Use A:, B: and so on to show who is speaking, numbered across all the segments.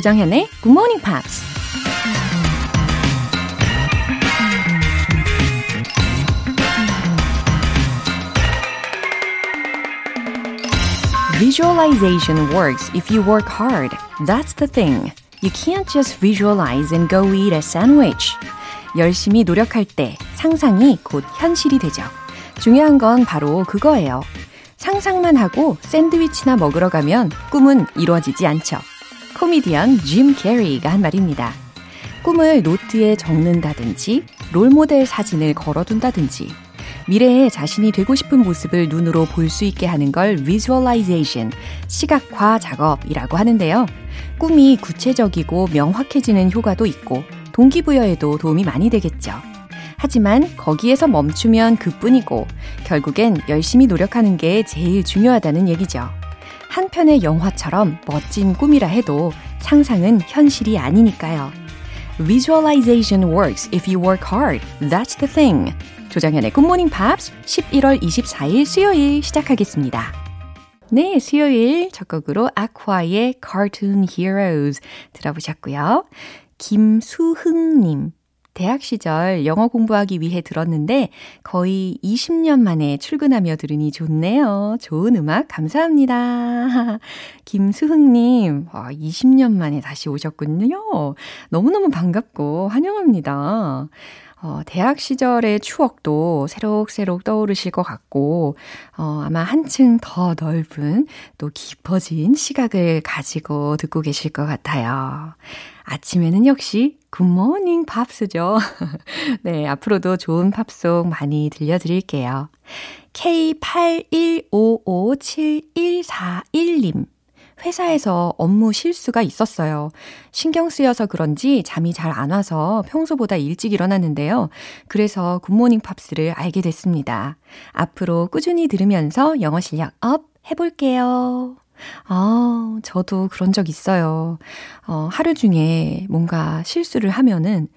A: 조정현의 Good Morning Pops. Visualization works if you work hard. That's the thing. You can't just visualize and go eat a sandwich. 열심히 노력할 때 상상이 곧 현실이 되죠. 중요한 건 바로 그거예요. 상상만 하고 샌드위치나 먹으러 가면 꿈은 이루어지지 않죠. 코미디언 짐 캐리가 한 말입니다. 꿈을 노트에 적는다든지 롤모델 사진을 걸어둔다든지 미래에 자신이 되고 싶은 모습을 눈으로 볼 수 있게 하는 걸 visualization, 시각화 작업이라고 하는데요. 꿈이 구체적이고 명확해지는 효과도 있고 동기부여에도 도움이 많이 되겠죠. 하지만 거기에서 멈추면 그뿐이고 결국엔 열심히 노력하는 게 제일 중요하다는 얘기죠. 한 편의 영화처럼 멋진 꿈이라 해도 상상은 현실이 아니니까요. Visualization works if you work hard. That's the thing. 조정현의 굿모닝 팝스 11월 24일 수요일 시작하겠습니다. 네, 수요일 첫 곡으로 아쿠아의 Cartoon Heroes 들어보셨고요. 김수흥님. 대학 시절 영어 공부하기 위해 들었는데 거의 20년 만에 출근하며 들으니 좋네요. 좋은 음악 감사합니다. 김수흥님, 아, 20년 만에 다시 오셨군요. 너무너무 반갑고 환영합니다. 어, 대학 시절의 추억도 새록새록 떠오르실 것 같고, 어, 아마 한층 더 넓은 또 깊어진 시각을 가지고 듣고 계실 것 같아요. 아침에는 역시 굿모닝 팝스죠. 네, 앞으로도 좋은 팝송 많이 들려드릴게요. K81557141님. 회사에서 업무 실수가 있었어요. 신경 쓰여서 그런지 잠이 잘 안 와서 평소보다 일찍 일어났는데요. 그래서 굿모닝 팝스를 알게 됐습니다. 앞으로 꾸준히 들으면서 영어 실력 up 해볼게요. 아, 저도 그런 적 있어요. 어, 하루 중에 뭔가 실수를 하면은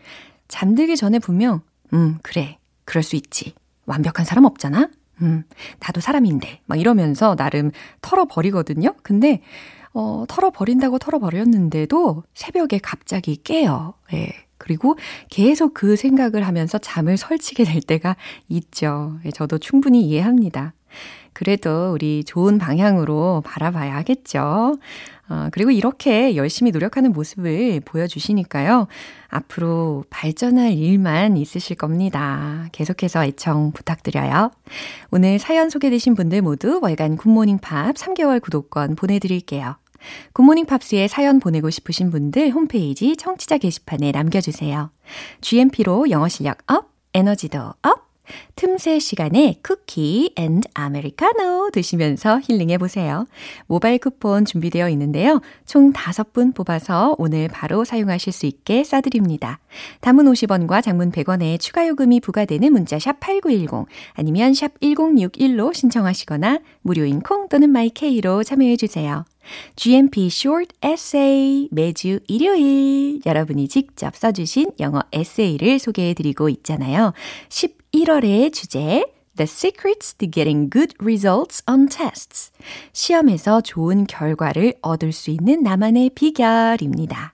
A: 잠들기 전에 분명, 음, 그래. 그럴 수 있지. 완벽한 사람 없잖아? 음, 나도 사람인데. 막 이러면서 나름 털어버리거든요? 근데, 어, 털어버린다고 털어버렸는데도 새벽에 갑자기 깨요. 예. 그리고 계속 그 생각을 하면서 잠을 설치게 될 때가 있죠. 예, 저도 충분히 이해합니다. 그래도 우리 좋은 방향으로 바라봐야 하겠죠. 어, 그리고 이렇게 열심히 노력하는 모습을 보여주시니까요. 앞으로 발전할 일만 있으실 겁니다. 계속해서 애청 부탁드려요. 오늘 사연 소개되신 분들 모두 월간 굿모닝 팝스 3개월 구독권 보내드릴게요. 굿모닝 팝스에 사연 보내고 싶으신 분들 홈페이지 청취자 게시판에 남겨주세요. GMP로 영어 실력 up, 에너지도 up, 틈새 시간에 쿠키 and 아메리카노 드시면서 힐링해 보세요. 모바일 쿠폰 준비되어 있는데요. 총 5분 뽑아서 오늘 바로 사용하실 수 있게 쏴드립니다. 단문 50원과 장문 100원의 추가 요금이 부과되는 문자 샵 8910 아니면 샵 1061로 신청하시거나 무료인 콩 또는 마이케이로 참여해 주세요. GMP Short Essay 매주 일요일 여러분이 직접 써주신 영어 에세이를 소개해 드리고 있잖아요. 11월의 주제 The Secrets to Getting Good Results on Tests. 시험에서 좋은 결과를 얻을 수 있는 나만의 비결입니다.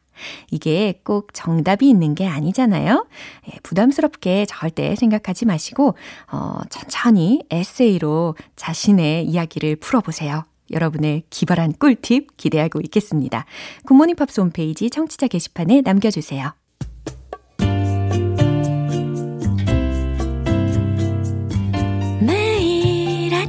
A: 이게 꼭 정답이 있는 게 아니잖아요. 예, 부담스럽게 절대 생각하지 마시고, 어, 천천히 에세이로 자신의 이야기를 풀어보세요. 여러분의 기발한 꿀팁 기대하고 있겠습니다. 굿모닝 팝스 홈페이지 청취자 게시판에 남겨주세요.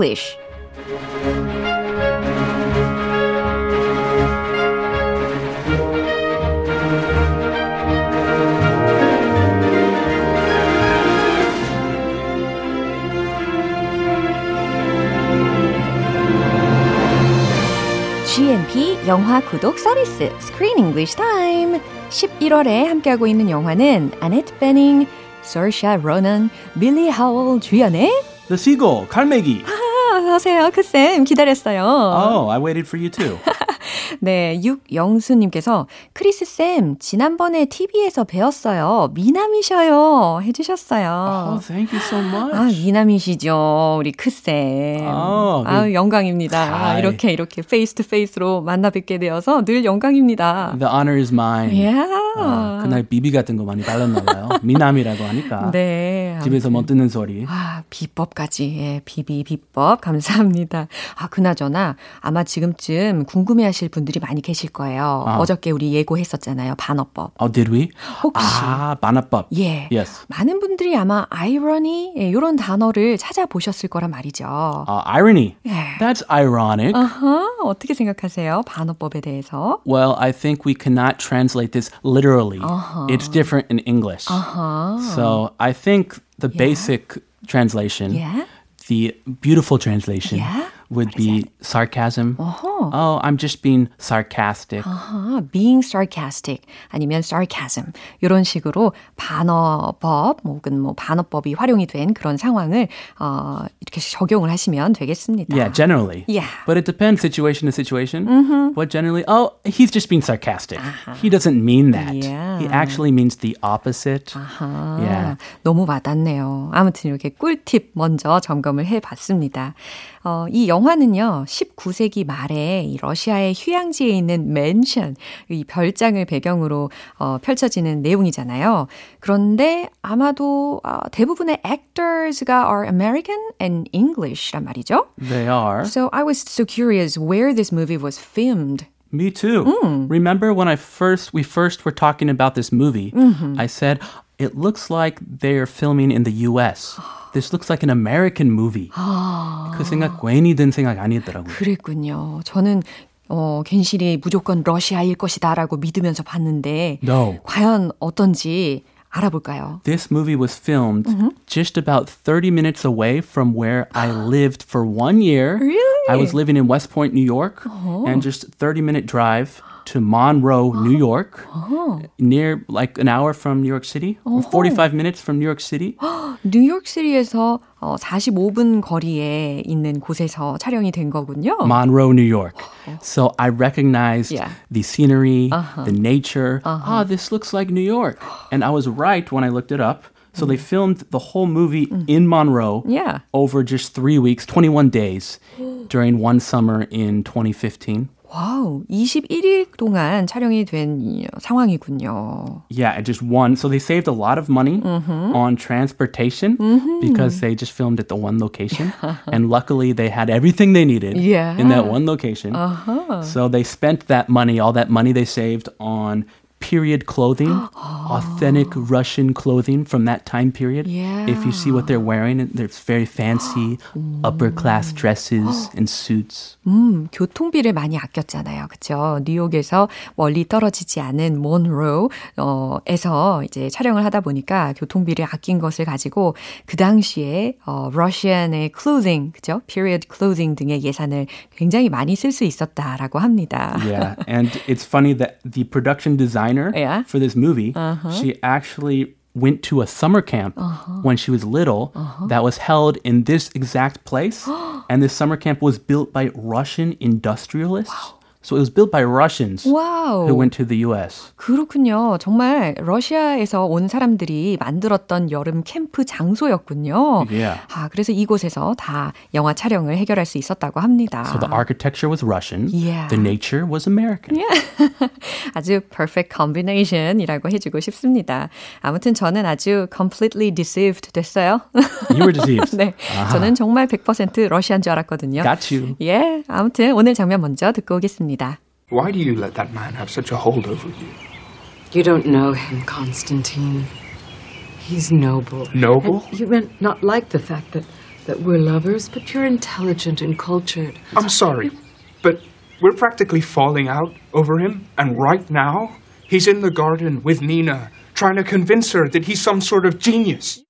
A: English. GMP 영화 구독 서비스 Screen English Time 11월에 함께하고 있는 영화는 아넷 베닝, 서샤 로넌, 빌리 하울 주연의
B: The Seagull, 갈매기.
A: 아, 어서오세요. 크쌤 기다렸어요.
B: Oh, I waited for you too.
A: 네, 육영수님께서 크리스쌤 지난번에 TV에서 뵈었어요. 미남이셔요. 해주셨어요.
B: Oh, thank you so much.
A: 아, 미남이시죠. 우리 크쌤.
B: 아,
A: 아,
B: 그-
A: 영광입니다. 아. 이렇게, 이렇게 face to face로 만나 뵙게 되어서 늘 영광입니다.
B: The honor is mine.
A: Yeah.
B: 아, 그날 비비 같은 거 많이 발랐나 봐요. 미남이라고 하니까.
A: 네.
B: 집에서 뭐 듣는 소리.
A: 아, 비법까지. 예, 비비 비법. 감사합니다. 아, 그나저나 아마 지금쯤 궁금해 하실 분들이 많이 계실 거예요.
B: 아.
A: 어저께 우리 예고했었잖아요. 반어법.
B: Oh, did we?
A: 혹시
B: 아, 만화법.
A: 예.
B: Yes.
A: 많은 분들이 아마 irony 예, 이런 단어를 찾아보셨을 거란 말이죠.
B: Uh, irony.
A: 예.
B: That's ironic.
A: 어허, 어떻게 생각하세요? 반어법에 대해서?
B: Well, I think we cannot translate this literally.
A: Uh-huh.
B: It's different in English.
A: 아,
B: So I think the basic translation,
A: Yeah.
B: the beautiful translation,
A: Yeah?
B: Would be sarcasm.
A: 어허.
B: Oh, I'm just being sarcastic.
A: 아하, being sarcastic 아니면 sarcasm 이런 식으로 반어법 뭐 혹은 뭐 반어법이 활용이 된 그런 상황을 어, 이렇게 적용을 하시면 되겠습니다.
B: Yeah, generally.
A: Yeah.
B: But it depends situation to situation. What generally? Oh, he's just being sarcastic. He doesn't mean that.
A: Yeah.
B: He actually means the opposite.
A: 아하,
B: Yeah.
A: 너무 와닿네요. 아무튼 이렇게 꿀팁 먼저 점검을 해봤습니다. 어, 이 영화는요, 19세기 말에 이 러시아의 휴양지에 있는 맨션, 이 별장을 배경으로 어, 펼쳐지는 내용이잖아요. 그런데 아마도 어, 대부분의 actors가 are American and English란 말이죠.
B: They are.
A: So I was so curious where this movie was filmed.
B: Me too. Remember when I first we first were talking about this movie? I said it looks like they're filming in the U.S. This looks like an American movie. 그 생각 괜히 든 생각 아니더라고요.
A: 그랬군요. 저는 어, 괜시리 무조건 러시아일 것이다라고 믿으면서 봤는데
B: No.
A: 과연 어떤지 알아볼까요?
B: This movie was filmed just about 30 minutes away from where I lived for one year.
A: Really?
B: I was living in West Point, New York, and just 30 minute drive to Monroe, New York, near like an hour from New York City, or 45 minutes from New York City.
A: 뉴욕시리에서 어, 45분 거리에 있는 곳에서 촬영이 된 거군요.
B: Monroe, New York. So I recognized
A: Yeah.
B: the scenery, the nature. Ah, this looks like New York. And I was right when I looked it up. So they filmed the whole movie in Monroe
A: Yeah.
B: over just three weeks, 21 days during one summer in 2015.
A: 와우, 21일 동안 촬영이 된 이, 상황이군요.
B: Yeah, it just one. So they saved a lot of money on transportation because they just filmed at the one location. and luckily, they had everything they needed
A: Yeah.
B: in that one location. So they spent that money, all that money they saved, on period clothing, authentic Russian clothing from that time period. If you see what they're wearing, it's very fancy upper class dresses and suits.
A: 음, 교통비를 많이 아꼈잖아요. 그쵸? 뉴욕에서 멀리 떨어지지 않은 몬로에서 이제 촬영을 하다 보니까 교통비를 아낀 것을 가지고 그 당시에 어, 러시안의 clothing, 그죠? period clothing 등의 예산을 굉장히 많이 쓸 수 있었다라고 합니다.
B: Yeah, and it's funny that the production designer
A: Yeah.
B: for this movie, uh-huh. she actually went to a summer camp uh-huh. when she was little uh-huh. that was held in this exact place, and this summer camp was built by Russian industrialists. So it was built by Russians
A: 와우.
B: who went to the U.S.
A: 그렇군요. 정말 러시아에서 온 사람들이 만들었던 여름 캠프 장소였군요.
B: Yeah.
A: 아, 그래서 이곳에서 다 영화 촬영을 해결할 수 있었다고 합니다.
B: So the architecture was Russian.
A: Yeah.
B: The nature was American.
A: 아주 perfect combination이라고 해 주고 싶습니다. 아무튼 저는 아주 completely deceived 됐어요.
B: You were deceived.
A: 네, 저는 정말 100% 러시아인 줄 알았거든요.
B: Got you.
A: 예, 아무튼 오늘 장면 먼저 듣고 오겠습니다.
C: Why do you let that man have such a hold over you?
D: You don't know him, Constantine. He's noble.
C: Noble?
D: And you meant not like the fact that, that we're lovers, but you're intelligent and cultured.
C: I'm sorry, but we're practically falling out over him, and right now, he's in the garden with Nina, trying to convince her that he's some sort of genius.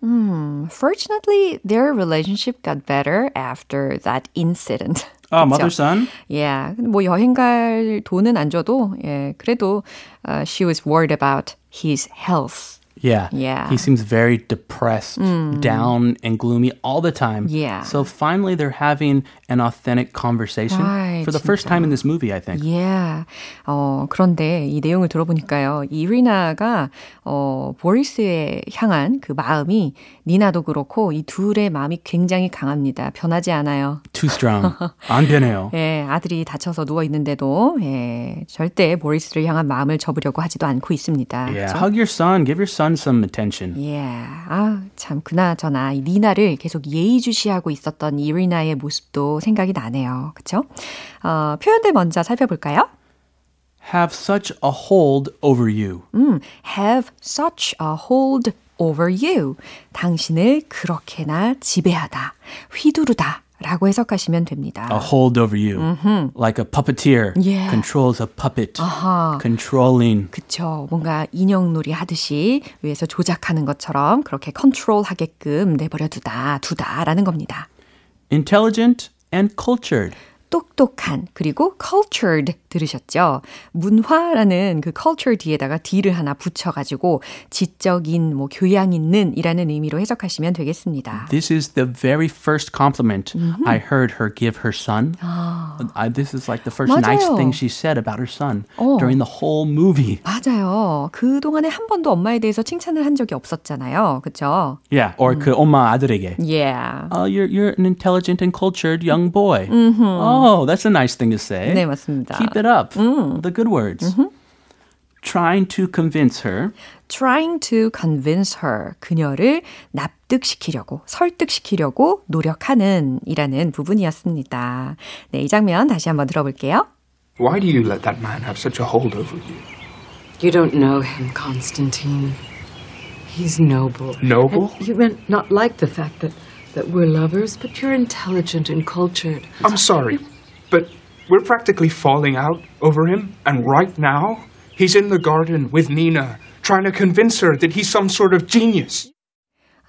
A: Hmm, Fortunately, their relationship got better after that incident.
B: Oh, mother son.
A: Yeah. 뭐 여행 갈 돈은 안 줘도 예, 그래도 uh, she was worried about his health.
B: Yeah.
A: Yeah.
B: He seems very depressed, down, and gloomy all the time.
A: Yeah.
B: So finally, they're having an authentic conversation
A: Right,
B: for the first time in this movie, I think.
A: Yeah. 어, 그런데 이 내용을 들어보니까요. 이리나가 어, 보리스에 향한 그 마음이 니나도 그렇고 이 둘의 마음이 굉장히 강합니다. 변하지 않아요.
B: Too strong. 안 변해요.
A: 예, 아들이 다쳐서 누워 있는데도 예, 절대 보리스를 향한 마음을 접으려고 하지도 않고 있습니다.
B: Yeah.
A: 그죠?
B: Hug your son. Give your son some attention.
A: 예, 아, 참, 그나저나, 이 니나를 계속 예의주시하고 있었던 이리나의 모습도 생각이 나네요. 그쵸? 어, 표현들 먼저 살펴볼까요?
B: Have such a hold over you.
A: 음, have such a hold over you. 당신을 그렇게나 지배하다, 휘두르다. 라고 해석하시면 됩니다.
B: A hold over you. Like a puppeteer
A: Yeah.
B: controls a puppet.
A: 아하.
B: Controlling.
A: 그쵸. 뭔가 인형놀이 하듯이 위에서 조작하는 것처럼 그렇게 컨트롤 하게끔 내버려 두다, 두다라는 겁니다.
B: Intelligent and cultured.
A: 똑똑한 그리고 cultured 들으셨죠? 문화라는 그 culture 뒤에다가 d를 하나 붙여 가지고 지적인 뭐 교양 있는이라는 의미로 해석하시면 되겠습니다.
B: This is the very first compliment I heard her give her son. I, this is like the first nice
A: 맞아요.
B: thing she said about her son
A: 어.
B: during the whole movie.
A: 맞아요. 그 동안에 한 번도 엄마에 대해서 칭찬을 한 적이 없었잖아요. 그렇죠?
B: Yeah, or 그 엄마 아들에게.
A: Yeah.
B: Oh, you're you're an intelligent and cultured young boy. Oh, that's a nice thing to say.
A: 네 맞습니다.
B: Keep it up. The good words. Trying to convince her.
A: Trying to convince her 그녀를 납득시키려고 설득시키려고 노력하는 이라는 부분이었습니다. 네, 이 장면 다시 한번 들어볼게요.
C: Why do you let that man have such a hold over you?
D: You don't know him, Constantine. He's noble.
C: Noble?
D: And you may not like the fact that, that we're lovers, but you're intelligent and cultured.
C: I'm sorry, but we're practically falling out over him, and right now, he's in the garden with Nina, trying to convince her that he's some sort of genius.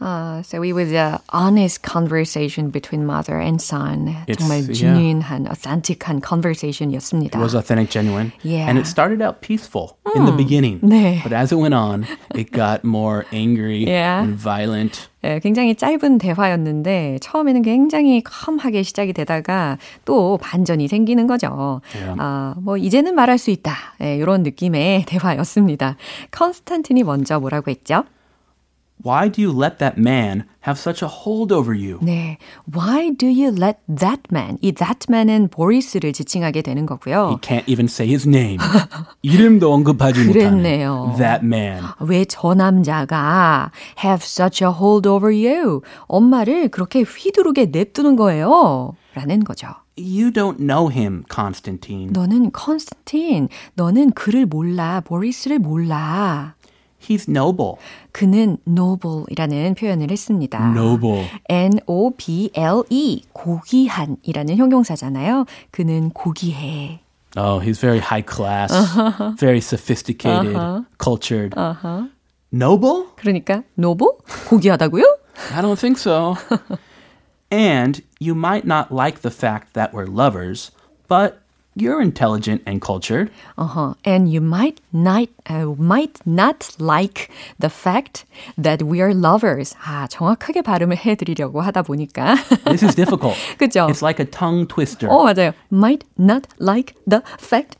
A: Uh, so it was a honest conversation between mother and son.
B: It's-
A: 정말
B: yeah.
A: genuine한, authentic한 conversation이었습니다.
B: It was authentic, genuine.
A: Yeah.
B: And it started out peaceful in the beginning.
A: 네.
B: But as it went on, it got more angry
A: Yeah.
B: and violent.
A: 예, 굉장히 짧은 대화였는데 처음에는 굉장히 컴하게 시작이 되다가 또 반전이 생기는 거죠.
B: Yeah.
A: 아, 뭐 이제는 말할 수 있다. 예, 이런 느낌의 대화였습니다. 컨스탄틴이 먼저 뭐라고 했죠?
B: Why do you let that man have such a hold over you?
A: 네. Why do you let that man? 이 that man은 보리스를 지칭하게 되는
B: He
A: 거고요.
B: can't even say his name. 이름도 언급하지. 못하는 that man.
A: 왜 저 남자가 have such a hold over you? 엄마를 그렇게 휘두르게 냅두는 거예요. 라는 거죠.
B: You don't know him, Constantine.
A: 너는 컨스탄틴, 너는 그를 몰라, 보리스를 몰라.
B: He's noble.
A: 그는 noble이라는 표현을 했습니다.
B: Noble.
A: N-O-B-L-E, 고귀한이라는 형용사잖아요. 그는 고귀해.
B: Oh, he's very high class, very sophisticated, cultured. Noble?
A: 그러니까 noble? 고귀하다고요?
B: I don't think so. and you might not like the fact that we're lovers, but you're intelligent and cultured.
A: Uh-huh. And you might not, uh, might not like the fact that we are lovers. 아, 정확하게 발음을 해 드리려고 하다 보니까.
B: This is difficult.
A: 그죠?
B: It's like a tongue twister.
A: 어, 맞아요. Might not like the fact.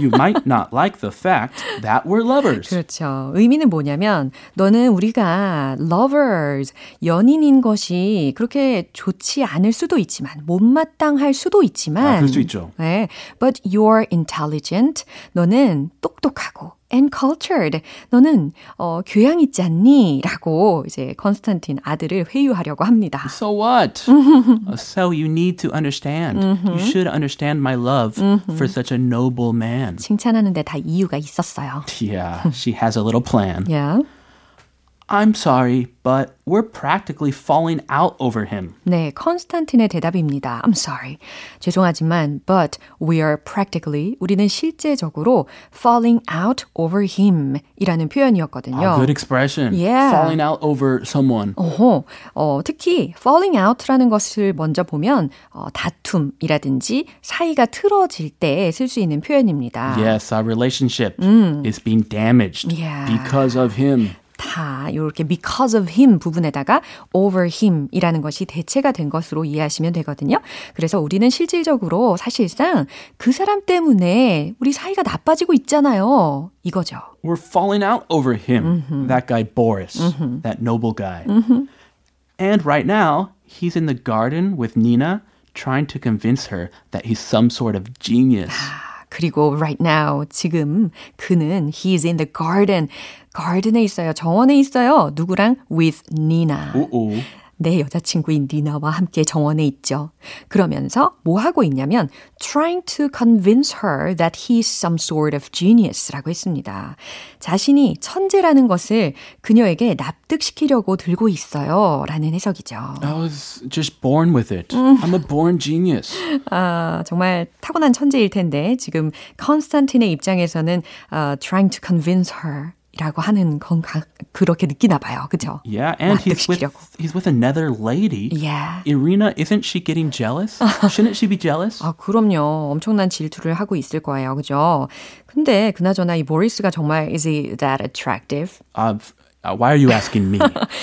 B: you might not like the fact that we're lovers.
A: 그렇죠. 의미는 뭐냐면 너는 우리가 lovers, 연인인 것이 그렇게 좋지 않을 수도 있지만 못마땅할 수도 있지만
B: 아, 그럴 수 있죠.
A: 네. But you're intelligent. 너는 똑똑하고 and cultured. 너는 어, 교양 있지 않니? 라고 이제 컨스탄틴 아들을 회유하려고 합니다.
B: So what? Uh, so you need to understand. You should understand my love for such a noble man.
A: 칭찬하는데 다 이유가 있었어요.
B: Yeah, she has a little plan.
A: Yeah.
B: I'm sorry, but we're practically falling out over him.
A: 네, 컨스탄틴의 대답입니다. I'm sorry. 죄송하지만, but we are practically, 우리는 실제적으로 falling out over him 이라는 표현이었거든요.
B: Oh, good expression.
A: Yeah.
B: Falling out over someone.
A: 어허, 어, 특히 falling out라는 것을 먼저 보면 어, 다툼이라든지 사이가 틀어질 때 쓸 수 있는 표현입니다.
B: Yes, our relationship is being damaged
A: Yeah.
B: because of him.
A: 다 이렇게 because of him 부분에다가 over him이라는 것이 대체가 된 것으로 이해하시면 되거든요. 그래서 우리는 실질적으로 사실상 그 사람 때문에 우리 사이가 나빠지고 있잖아요. 이거죠.
B: We're falling out over him. That guy Boris, that noble guy. And right now, he's in the garden with Nina trying to convince her that he's some sort of genius.
A: 그리고 right now 지금 그는 he's in the garden. Garden에 있어요. 정원에 있어요. 누구랑 with Nina.
B: Uh-oh.
A: 내 여자친구인 니나와 함께 정원에 있죠. 그러면서 뭐 하고 있냐면 trying to convince her that he's some sort of genius라고 했습니다. 자신이 천재라는 것을 그녀에게 납득시키려고 들고 있어요. 라는 해석이죠.
B: I was just born with it. I'm a born genius.
A: 아, 정말 타고난 천재일 텐데 지금 컨스탄틴의 입장에서는 uh, trying to convince her 라고 하는 건 가, 그렇게 느끼나 봐요. 그죠?
B: Yeah, and he's with he's with another lady.
A: Yeah.
B: Irina, isn't she getting jealous? Shouldn't she be jealous?
A: 아, 그럼요. 엄청난 질투를 하고 있을 거예요. 그죠? 근데 그나저나 이 보리스가 정말 is he that attractive?
B: Uh, uh, why are you asking me?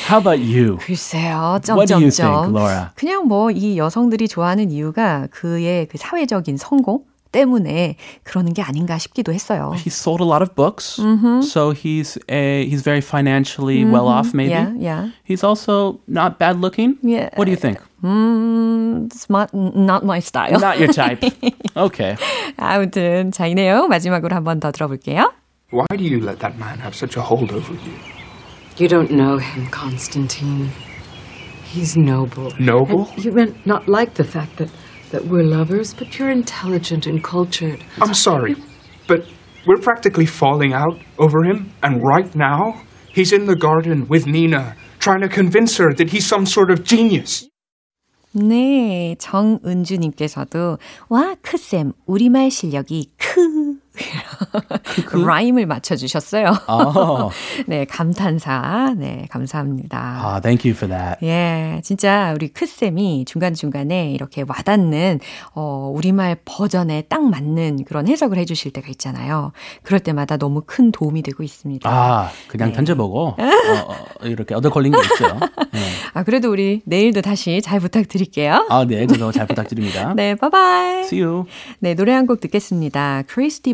B: How about you?
A: 글쎄요.
B: What do you
A: 점점점.
B: think, Laura?
A: 그냥 뭐 이 여성들이 좋아하는 이유가 그의 그 사회적인 성공 때문에 그러는 게 아닌가 싶기도 했어요.
B: He's sold a lot of books, so he's a he's very financially well off. Maybe
A: Yeah, yeah.
B: he's also not bad looking.
A: Yeah.
B: What do you think?
A: 음, it's not, not my style.
B: Not your type. Okay.
A: 아무튼 자, 이 내용 마지막으로 한 번 더 들어볼게요.
C: Why do you let that man have such a hold over you?
D: You don't know him, Constantine. He's noble.
C: Noble?
D: And you meant not like the fact that, that we're lovers, but you're intelligent and cultured.
C: I'm sorry, but we're practically falling out over him, and right now, he's in the garden with Nina, trying to convince her that he's some sort of genius.
A: 네, 정은주님께서도 와 크쌤 우리말 실력이 크 라임을 맞춰주셨어요.
B: Oh,
A: 네, 감탄사. 네, 감사합니다.
B: ah, thank you for that.
A: 예, 진짜 우리 크쌤이 중간중간에 이렇게 와닿는, 어, 우리말 버전에 딱 맞는 그런 해석을 해주실 때가 있잖아요. 그럴 때마다 너무 큰 도움이 되고 있습니다.
B: 아, 그냥 던져보고 어, 어, 이렇게 얻어 걸린 게 있어요. 네.
A: 아, 그래도 우리 내일도 다시 잘 부탁드릴게요.
B: 아, 네, 저도 잘 부탁드립니다.
A: 네, 바이바이.
B: See you.
A: 네, 노래 한 곡 듣겠습니다. 크리스 디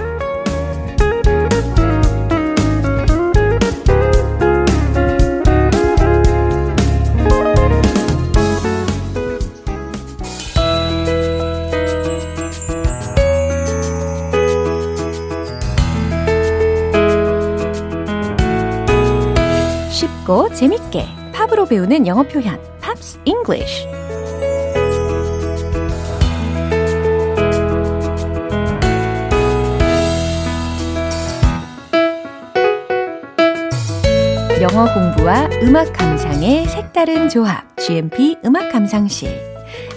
A: 쉽고 재밌게 팝으로 배우는 영어 표현 Pops English 영어 공부와 음악 감상의 색다른 조합 GMP 음악 감상실.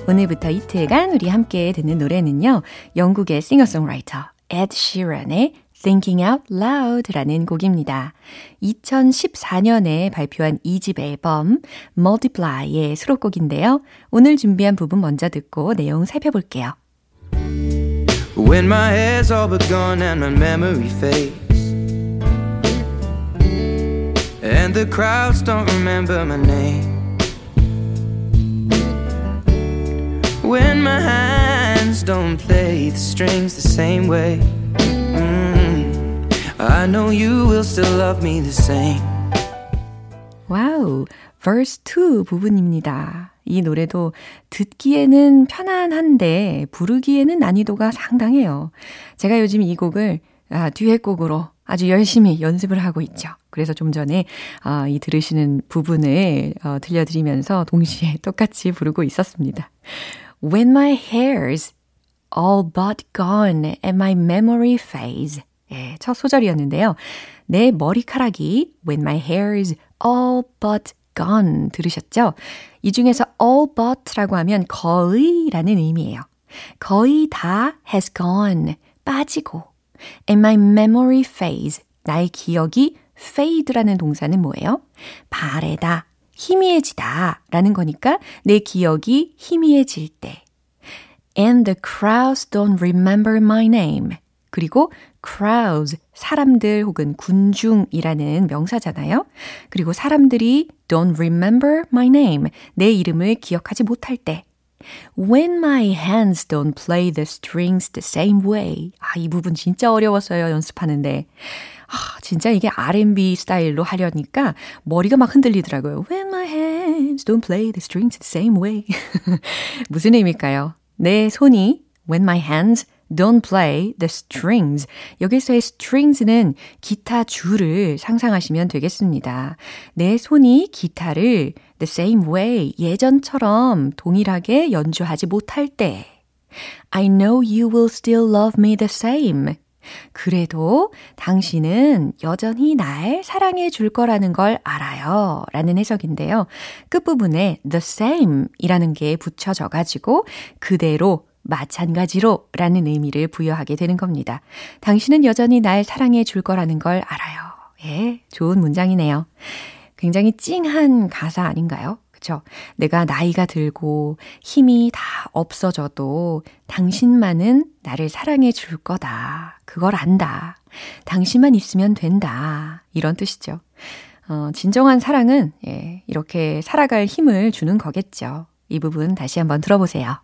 A: 오늘부터 이틀간 우리 함께 듣는 노래는요 영국의 싱어송라이터 에드 시런의 Thinking Out Loud라는 곡입니다. 2014년에 발표한 2집 앨범 Multiply의 수록곡인데요. 오늘 준비한 부분 먼저 듣고 내용 살펴볼게요.
E: When my hair's all but gone and my memory fades And the crowds don't remember my name When my hands don't play the strings the same way mm, I know you will still love me the same
A: 와우, verse 2 부분입니다. 이 노래도 듣기에는 편안한데 부르기에는 난이도가 상당해요. 제가 요즘 이 곡을 아, 듀엣곡으로 아주 열심히 연습을 하고 있죠. 그래서 좀 전에 아, 이 들으시는 부분을 어, 들려드리면서 동시에 똑같이 부르고 있었습니다. When my hair's all but gone and my memory fades. 예, 첫 소절이었는데요. 내 머리카락이 when my hair's all but gone 들으셨죠? 이 중에서 all but라고 하면 거의라는 의미예요. 거의 다 has gone 빠지고 and my memory fades 나의 기억이 fade라는 동사는 뭐예요? 바래다, 희미해지다 라는 거니까 내 기억이 희미해질 때 and the crowds don't remember my name 그리고 crowds, 사람들 혹은 군중이라는 명사잖아요. 그리고 사람들이 don't remember my name, 내 이름을 기억하지 못할 때. When my hands don't play the strings the same way. 아, 이 부분 진짜 어려웠어요, 연습하는데. 아, 진짜 이게 R&B 스타일로 하려니까 머리가 막 흔들리더라고요. When my hands don't play the strings the same way. 무슨 의미일까요? 내 손이 when my hands don't play the strings. 여기서의 strings는 기타 줄을 상상하시면 되겠습니다. 내 손이 기타를 the same way, 예전처럼 동일하게 연주하지 못할 때. I know you will still love me the same. 그래도 당신은 여전히 날 사랑해 줄 거라는 걸 알아요. 라는 해석인데요. 끝부분에 the same 이라는 게 붙여져 가지고 그대로 마찬가지로 라는 의미를 부여하게 되는 겁니다. 당신은 여전히 날 사랑해 줄 거라는 걸 알아요. 예, 좋은 문장이네요. 굉장히 찡한 가사 아닌가요? 그쵸? 내가 나이가 들고 힘이 다 없어져도 당신만은 나를 사랑해 줄 거다. 그걸 안다. 당신만 있으면 된다. 이런 뜻이죠. 어, 진정한 사랑은, 예, 이렇게 살아갈 힘을 주는 거겠죠. 이 부분 다시 한번 들어보세요.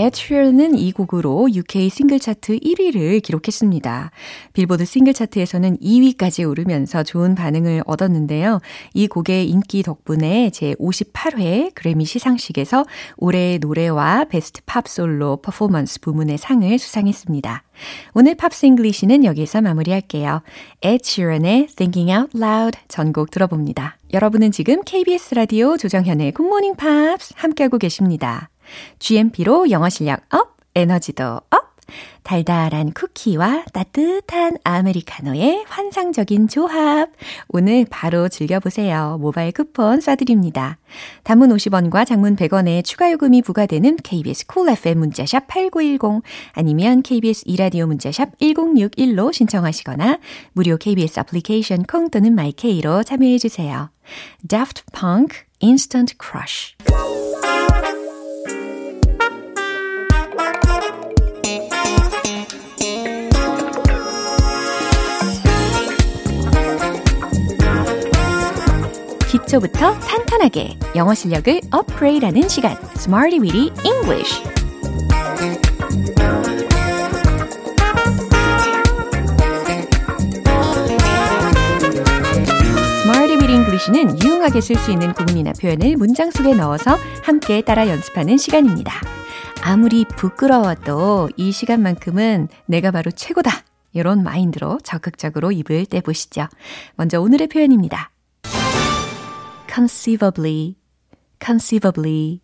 A: 에드시런은 이 곡으로 UK 싱글 차트 1위를 기록했습니다. 빌보드 싱글 차트에서는 2위까지 오르면서 좋은 반응을 얻었는데요. 이 곡의 인기 덕분에 제 58회 그래미 시상식에서 올해의 노래와 Best Pop Solo Performance 부문의 상을 수상했습니다. 오늘 Pops English는 여기서 마무리할게요. Sheeran의 Thinking Out Loud 전곡 들어봅니다. 여러분은 지금 KBS 라디오 조정현의 굿모닝 팝스 함께하고 계십니다. GMP로 영어 실력 up, 에너지도 up, 달달한 쿠키와 따뜻한 아메리카노의 환상적인 조합. 오늘 바로 즐겨보세요. 모바일 쿠폰 쏴드립니다. 단문 50원과 장문 100원의 추가 요금이 부과되는 KBS Cool FM 문자샵 8910 아니면 KBS 이라디오 문자샵 1061로 신청하시거나 무료 KBS 애플리케이션 콩 또는 마이케이로 참여해주세요. Daft Punk Instant Crush 기초부터 탄탄하게 영어 실력을 업그레이드하는 시간 Smarty Weedy English Smarty Weedy English는 유용하게 쓸 수 있는 구문이나 표현을 문장 속에 넣어서 함께 따라 연습하는 시간입니다. 아무리 부끄러워도 이 시간만큼은 내가 바로 최고다. 이런 마인드로 적극적으로 입을 떼보시죠. 먼저 오늘의 표현입니다. Conceivably, conceivably.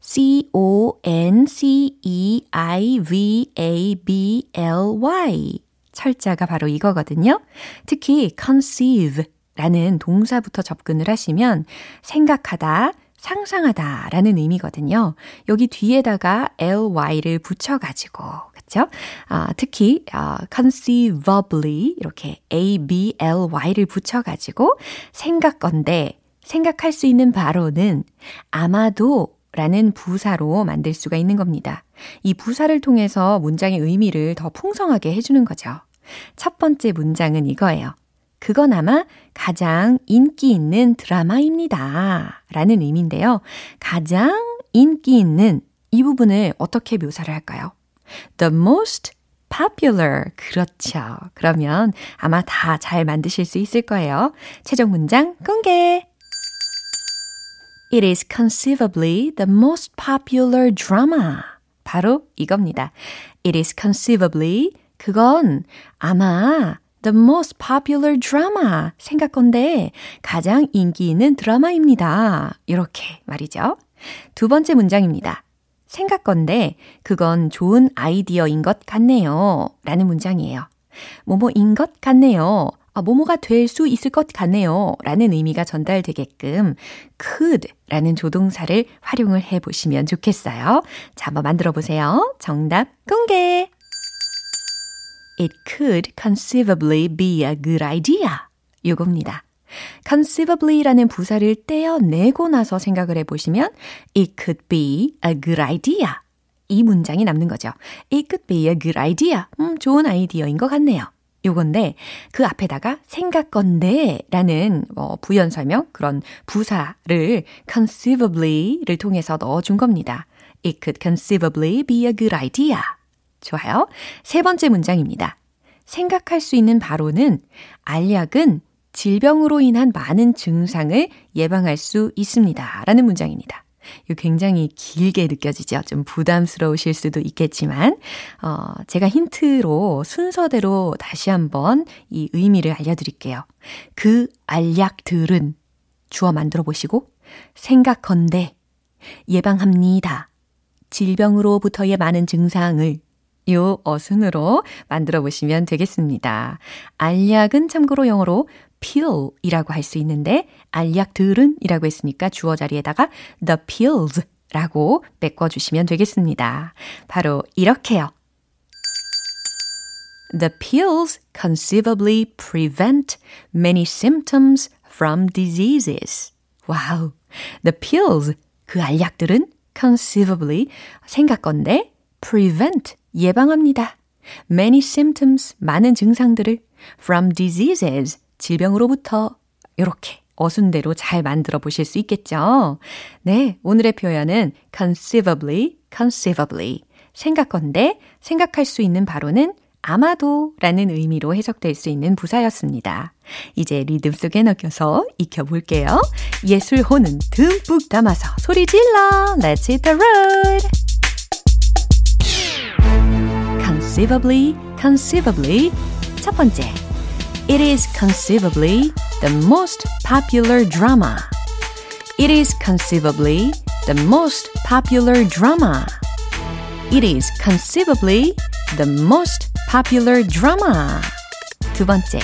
A: C-O-N-C-E-I-V-A-B-L-Y. 철자가 바로 이거거든요. 특히 conceive 라는 동사부터 접근을 하시면 생각하다, 상상하다 라는 의미거든요. 여기 뒤에다가 ly를 붙여가지고, 그쵸? 아, 특히, 아, conceivably 이렇게 a-b-l-y를 붙여가지고 생각건데 생각할 수 있는 바로는 아마도 라는 부사로 만들 수가 있는 겁니다. 이 부사를 통해서 문장의 의미를 더 풍성하게 해주는 거죠. 첫 번째 문장은 이거예요. 그건 아마 가장 인기 있는 드라마입니다. 라는 의미인데요. 가장 인기 있는 이 부분을 어떻게 묘사를 할까요? The most popular. 그렇죠. 그러면 아마 다 잘 만드실 수 있을 거예요. 최종 문장 공개! It is conceivably the most popular drama. 바로 이겁니다. It is conceivably 그건 아마 the most popular drama 생각 건데 가장 인기 있는 드라마입니다. 이렇게 말이죠. 두 번째 문장입니다. 생각 건데 그건 좋은 아이디어인 것 같네요. 라는 문장이에요. 뭐뭐인 것 같네요. 아, 뭐뭐가 될 수 있을 것 같네요. 라는 의미가 전달되게끔 could 라는 조동사를 활용을 해 보시면 좋겠어요. 자, 한번 만들어 보세요. 정답 공개! It could conceivably be a good idea. 요겁니다. conceivably라는 부사를 떼어내고 나서 생각을 해보시면 it could be a good idea. 이 문장이 남는 거죠. It could be a good idea. 음, 좋은 아이디어인 것 같네요. 요건데 그 앞에다가 생각건데 라는 뭐 부연 설명 그런 부사를 conceivably를 통해서 넣어준 겁니다. It could conceivably be a good idea. 좋아요. 세 번째 문장입니다. 생각할 수 있는 바로는 알약은 질병으로 인한 많은 증상을 예방할 수 있습니다. 라는 문장입니다. 이 굉장히 길게 느껴지죠. 좀 부담스러우실 수도 있겠지만, 어, 제가 힌트로 순서대로 다시 한번 이 의미를 알려드릴게요. 그 알약들은 주어 만들어 보시고, 생각건대, 예방합니다. 질병으로부터의 많은 증상을 요 어순으로 만들어 보시면 되겠습니다. 알약은 참고로 영어로 pill이라고 할 수 있는데 알약들은 이라고 했으니까 주어 자리에다가 the pills 라고 메꿔주시면 되겠습니다. 바로 이렇게요. The pills conceivably prevent many symptoms from diseases. 와우. The pills, 그 알약들은 conceivably 생각건데 prevent 예방합니다. Many symptoms, 많은 증상들을 from diseases, 질병으로부터 이렇게 어순대로 잘 만들어 보실 수 있겠죠? 네, 오늘의 표현은 conceivably, conceivably. 생각건데 생각할 수 있는 바로는 아마도 라는 의미로 해석될 수 있는 부사였습니다. 이제 리듬 속에 넣겨서 익혀볼게요. 예술 호는 듬뿍 담아서 소리 질러! Let's hit the road! conceivably, conceivably. 첫 번째. It is conceivably the most popular drama. It is conceivably the most popular drama. It is conceivably the most popular drama. 두 번째.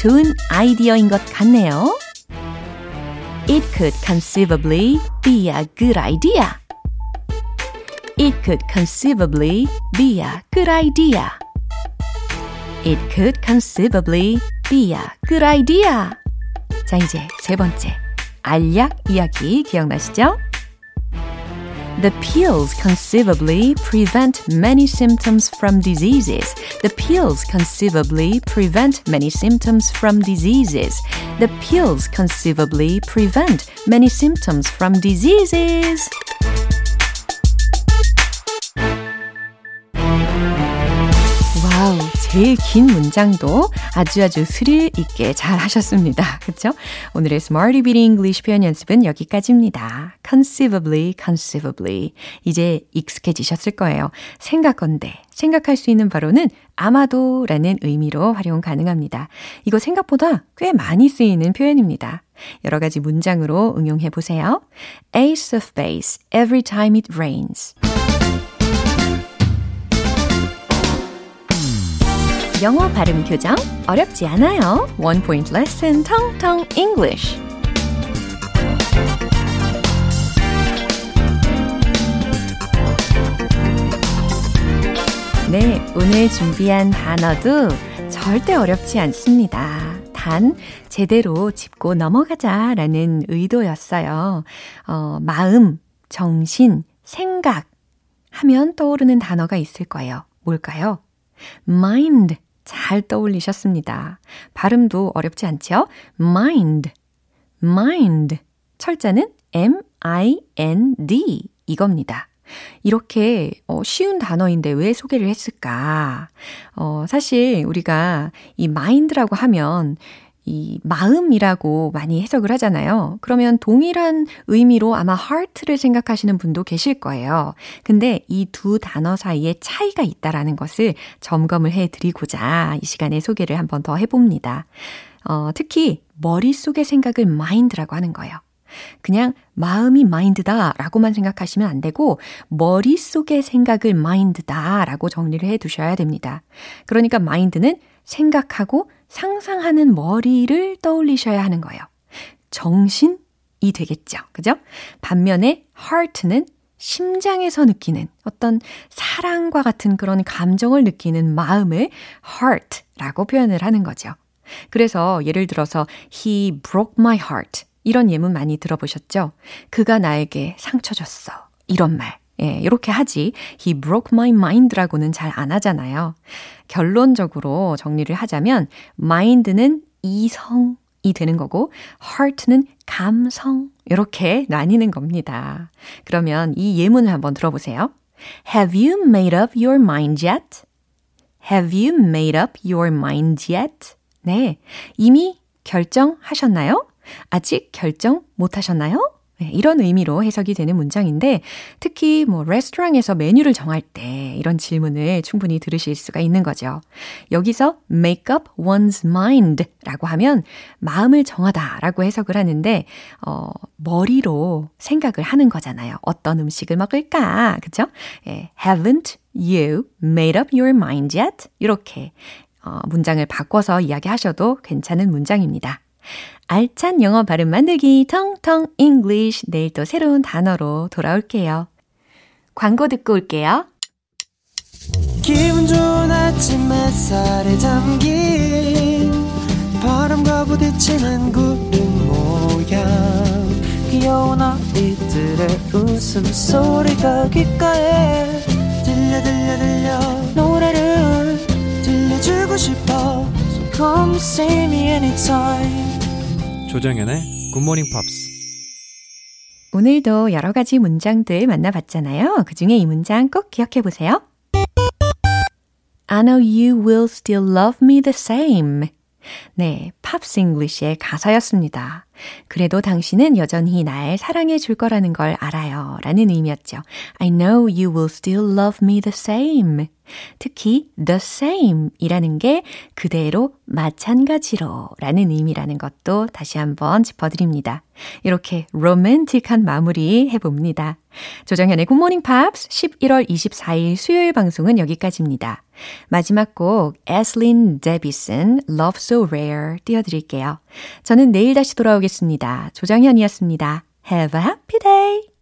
A: 좋은 아이디어인 것 같네요. It could conceivably be a good idea. It could conceivably be a good idea. It could conceivably be a good idea. 자, 이제 세 번째. 알약 이야기 기억나시죠? The pills conceivably prevent many symptoms from diseases. The pills conceivably prevent many symptoms from diseases. The pills conceivably prevent many symptoms from diseases. 와우, 제일 긴 문장도 아주 아주 스릴 있게 잘 하셨습니다. 그쵸? 오늘의 Smarty Beat English 표현 연습은 여기까지입니다. conceivably, conceivably. 이제 익숙해지셨을 거예요. 생각건데, 생각할 수 있는 바로는 아마도 라는 의미로 활용 가능합니다. 이거 생각보다 꽤 많이 쓰이는 표현입니다. 여러 가지 문장으로 응용해 보세요. Ace of base, every time it rains. 영어 발음 교정 어렵지 않아요. One point lesson, 텅텅 English. 네, 오늘 준비한 단어도 절대 어렵지 않습니다. 단, 제대로 짚고 넘어가자라는 의도였어요. 어, 마음, 정신, 생각 하면 떠오르는 단어가 있을 거예요. 뭘까요? mind. 잘 떠올리셨습니다. 발음도 어렵지 않죠? mind. mind. 철자는 m-i-n-d 이겁니다. 이렇게 어, 쉬운 단어인데 왜 소개를 했을까? 어, 사실 우리가 이 mind라고 하면 이 마음이라고 많이 해석을 하잖아요. 그러면 동일한 의미로 아마 heart를 생각하시는 분도 계실 거예요. 근데 이 두 단어 사이에 차이가 있다라는 것을 점검을 해 드리고자 이 시간에 소개를 한번 더 해봅니다. 어, 특히 머릿속의 생각을 mind라고 하는 거예요. 그냥 마음이 마인드다 라고만 생각하시면 안 되고 머릿속의 생각을 마인드다 라고 정리를 해 두셔야 됩니다. 그러니까 마인드는 생각하고 상상하는 머리를 떠올리셔야 하는 거예요. 정신이 되겠죠. 그죠? 반면에 heart는 심장에서 느끼는 어떤 사랑과 같은 그런 감정을 느끼는 마음을 heart라고 표현을 하는 거죠. 그래서 예를 들어서 he broke my heart 이런 예문 많이 들어보셨죠? 그가 나에게 상처 줬어. 이런 말. 예, 이렇게 하지. He broke my mind라고는 잘 안 하잖아요. 결론적으로 정리를 하자면 mind는 이성이 되는 거고 heart는 감성 이렇게 나뉘는 겁니다. 그러면 이 예문을 한번 들어보세요. Have you made up your mind yet? Have you made up your mind yet? 네. 이미 결정하셨나요? 아직 결정 못 하셨나요? 네, 이런 의미로 해석이 되는 문장인데 특히 뭐 레스토랑에서 메뉴를 정할 때 이런 질문을 충분히 들으실 수가 있는 거죠. 여기서 make up one's mind 라고 하면 마음을 정하다 라고 해석을 하는데 어, 머리로 생각을 하는 거잖아요. 어떤 음식을 먹을까? 그죠? 예, haven't you made up your mind yet? 이렇게 어, 문장을 바꿔서 이야기하셔도 괜찮은 문장입니다. 알찬 영어 발음 만들기 텅텅 English. 내일 또 새로운 단어로 돌아올게요. 광고 듣고 올게요.
E: 기분 좋은 아침 햇살에 담긴 바람과 부딪히는 구름 모양. 귀여운 아이들의 웃음소리가 귓가에 들려 들려 들려. 노래를 들려주고 싶어. So come see me anytime
F: 조정연의 굿모닝 팝스
A: 오늘도 여러 가지 문장들 만나봤잖아요. 그 중에 이 문장 꼭 기억해 보세요. I know you will still love me the same. 네, Pops English의 가사였습니다. 그래도 당신은 여전히 날 사랑해 줄 거라는 걸 알아요. 라는 의미였죠. I know you will still love me the same. 특히 the same 이라는 게 그대로 마찬가지로 라는 의미라는 것도 다시 한번 짚어드립니다. 이렇게 로맨틱한 마무리 해봅니다. 조정현의 굿모닝 팝스 11월 24일 수요일 방송은 여기까지입니다. 마지막 곡 에슬린 데비슨 Love So Rare 띄워드릴게요. 저는 내일 다시 돌아오겠습니다. 조정현이었습니다. Have a happy day!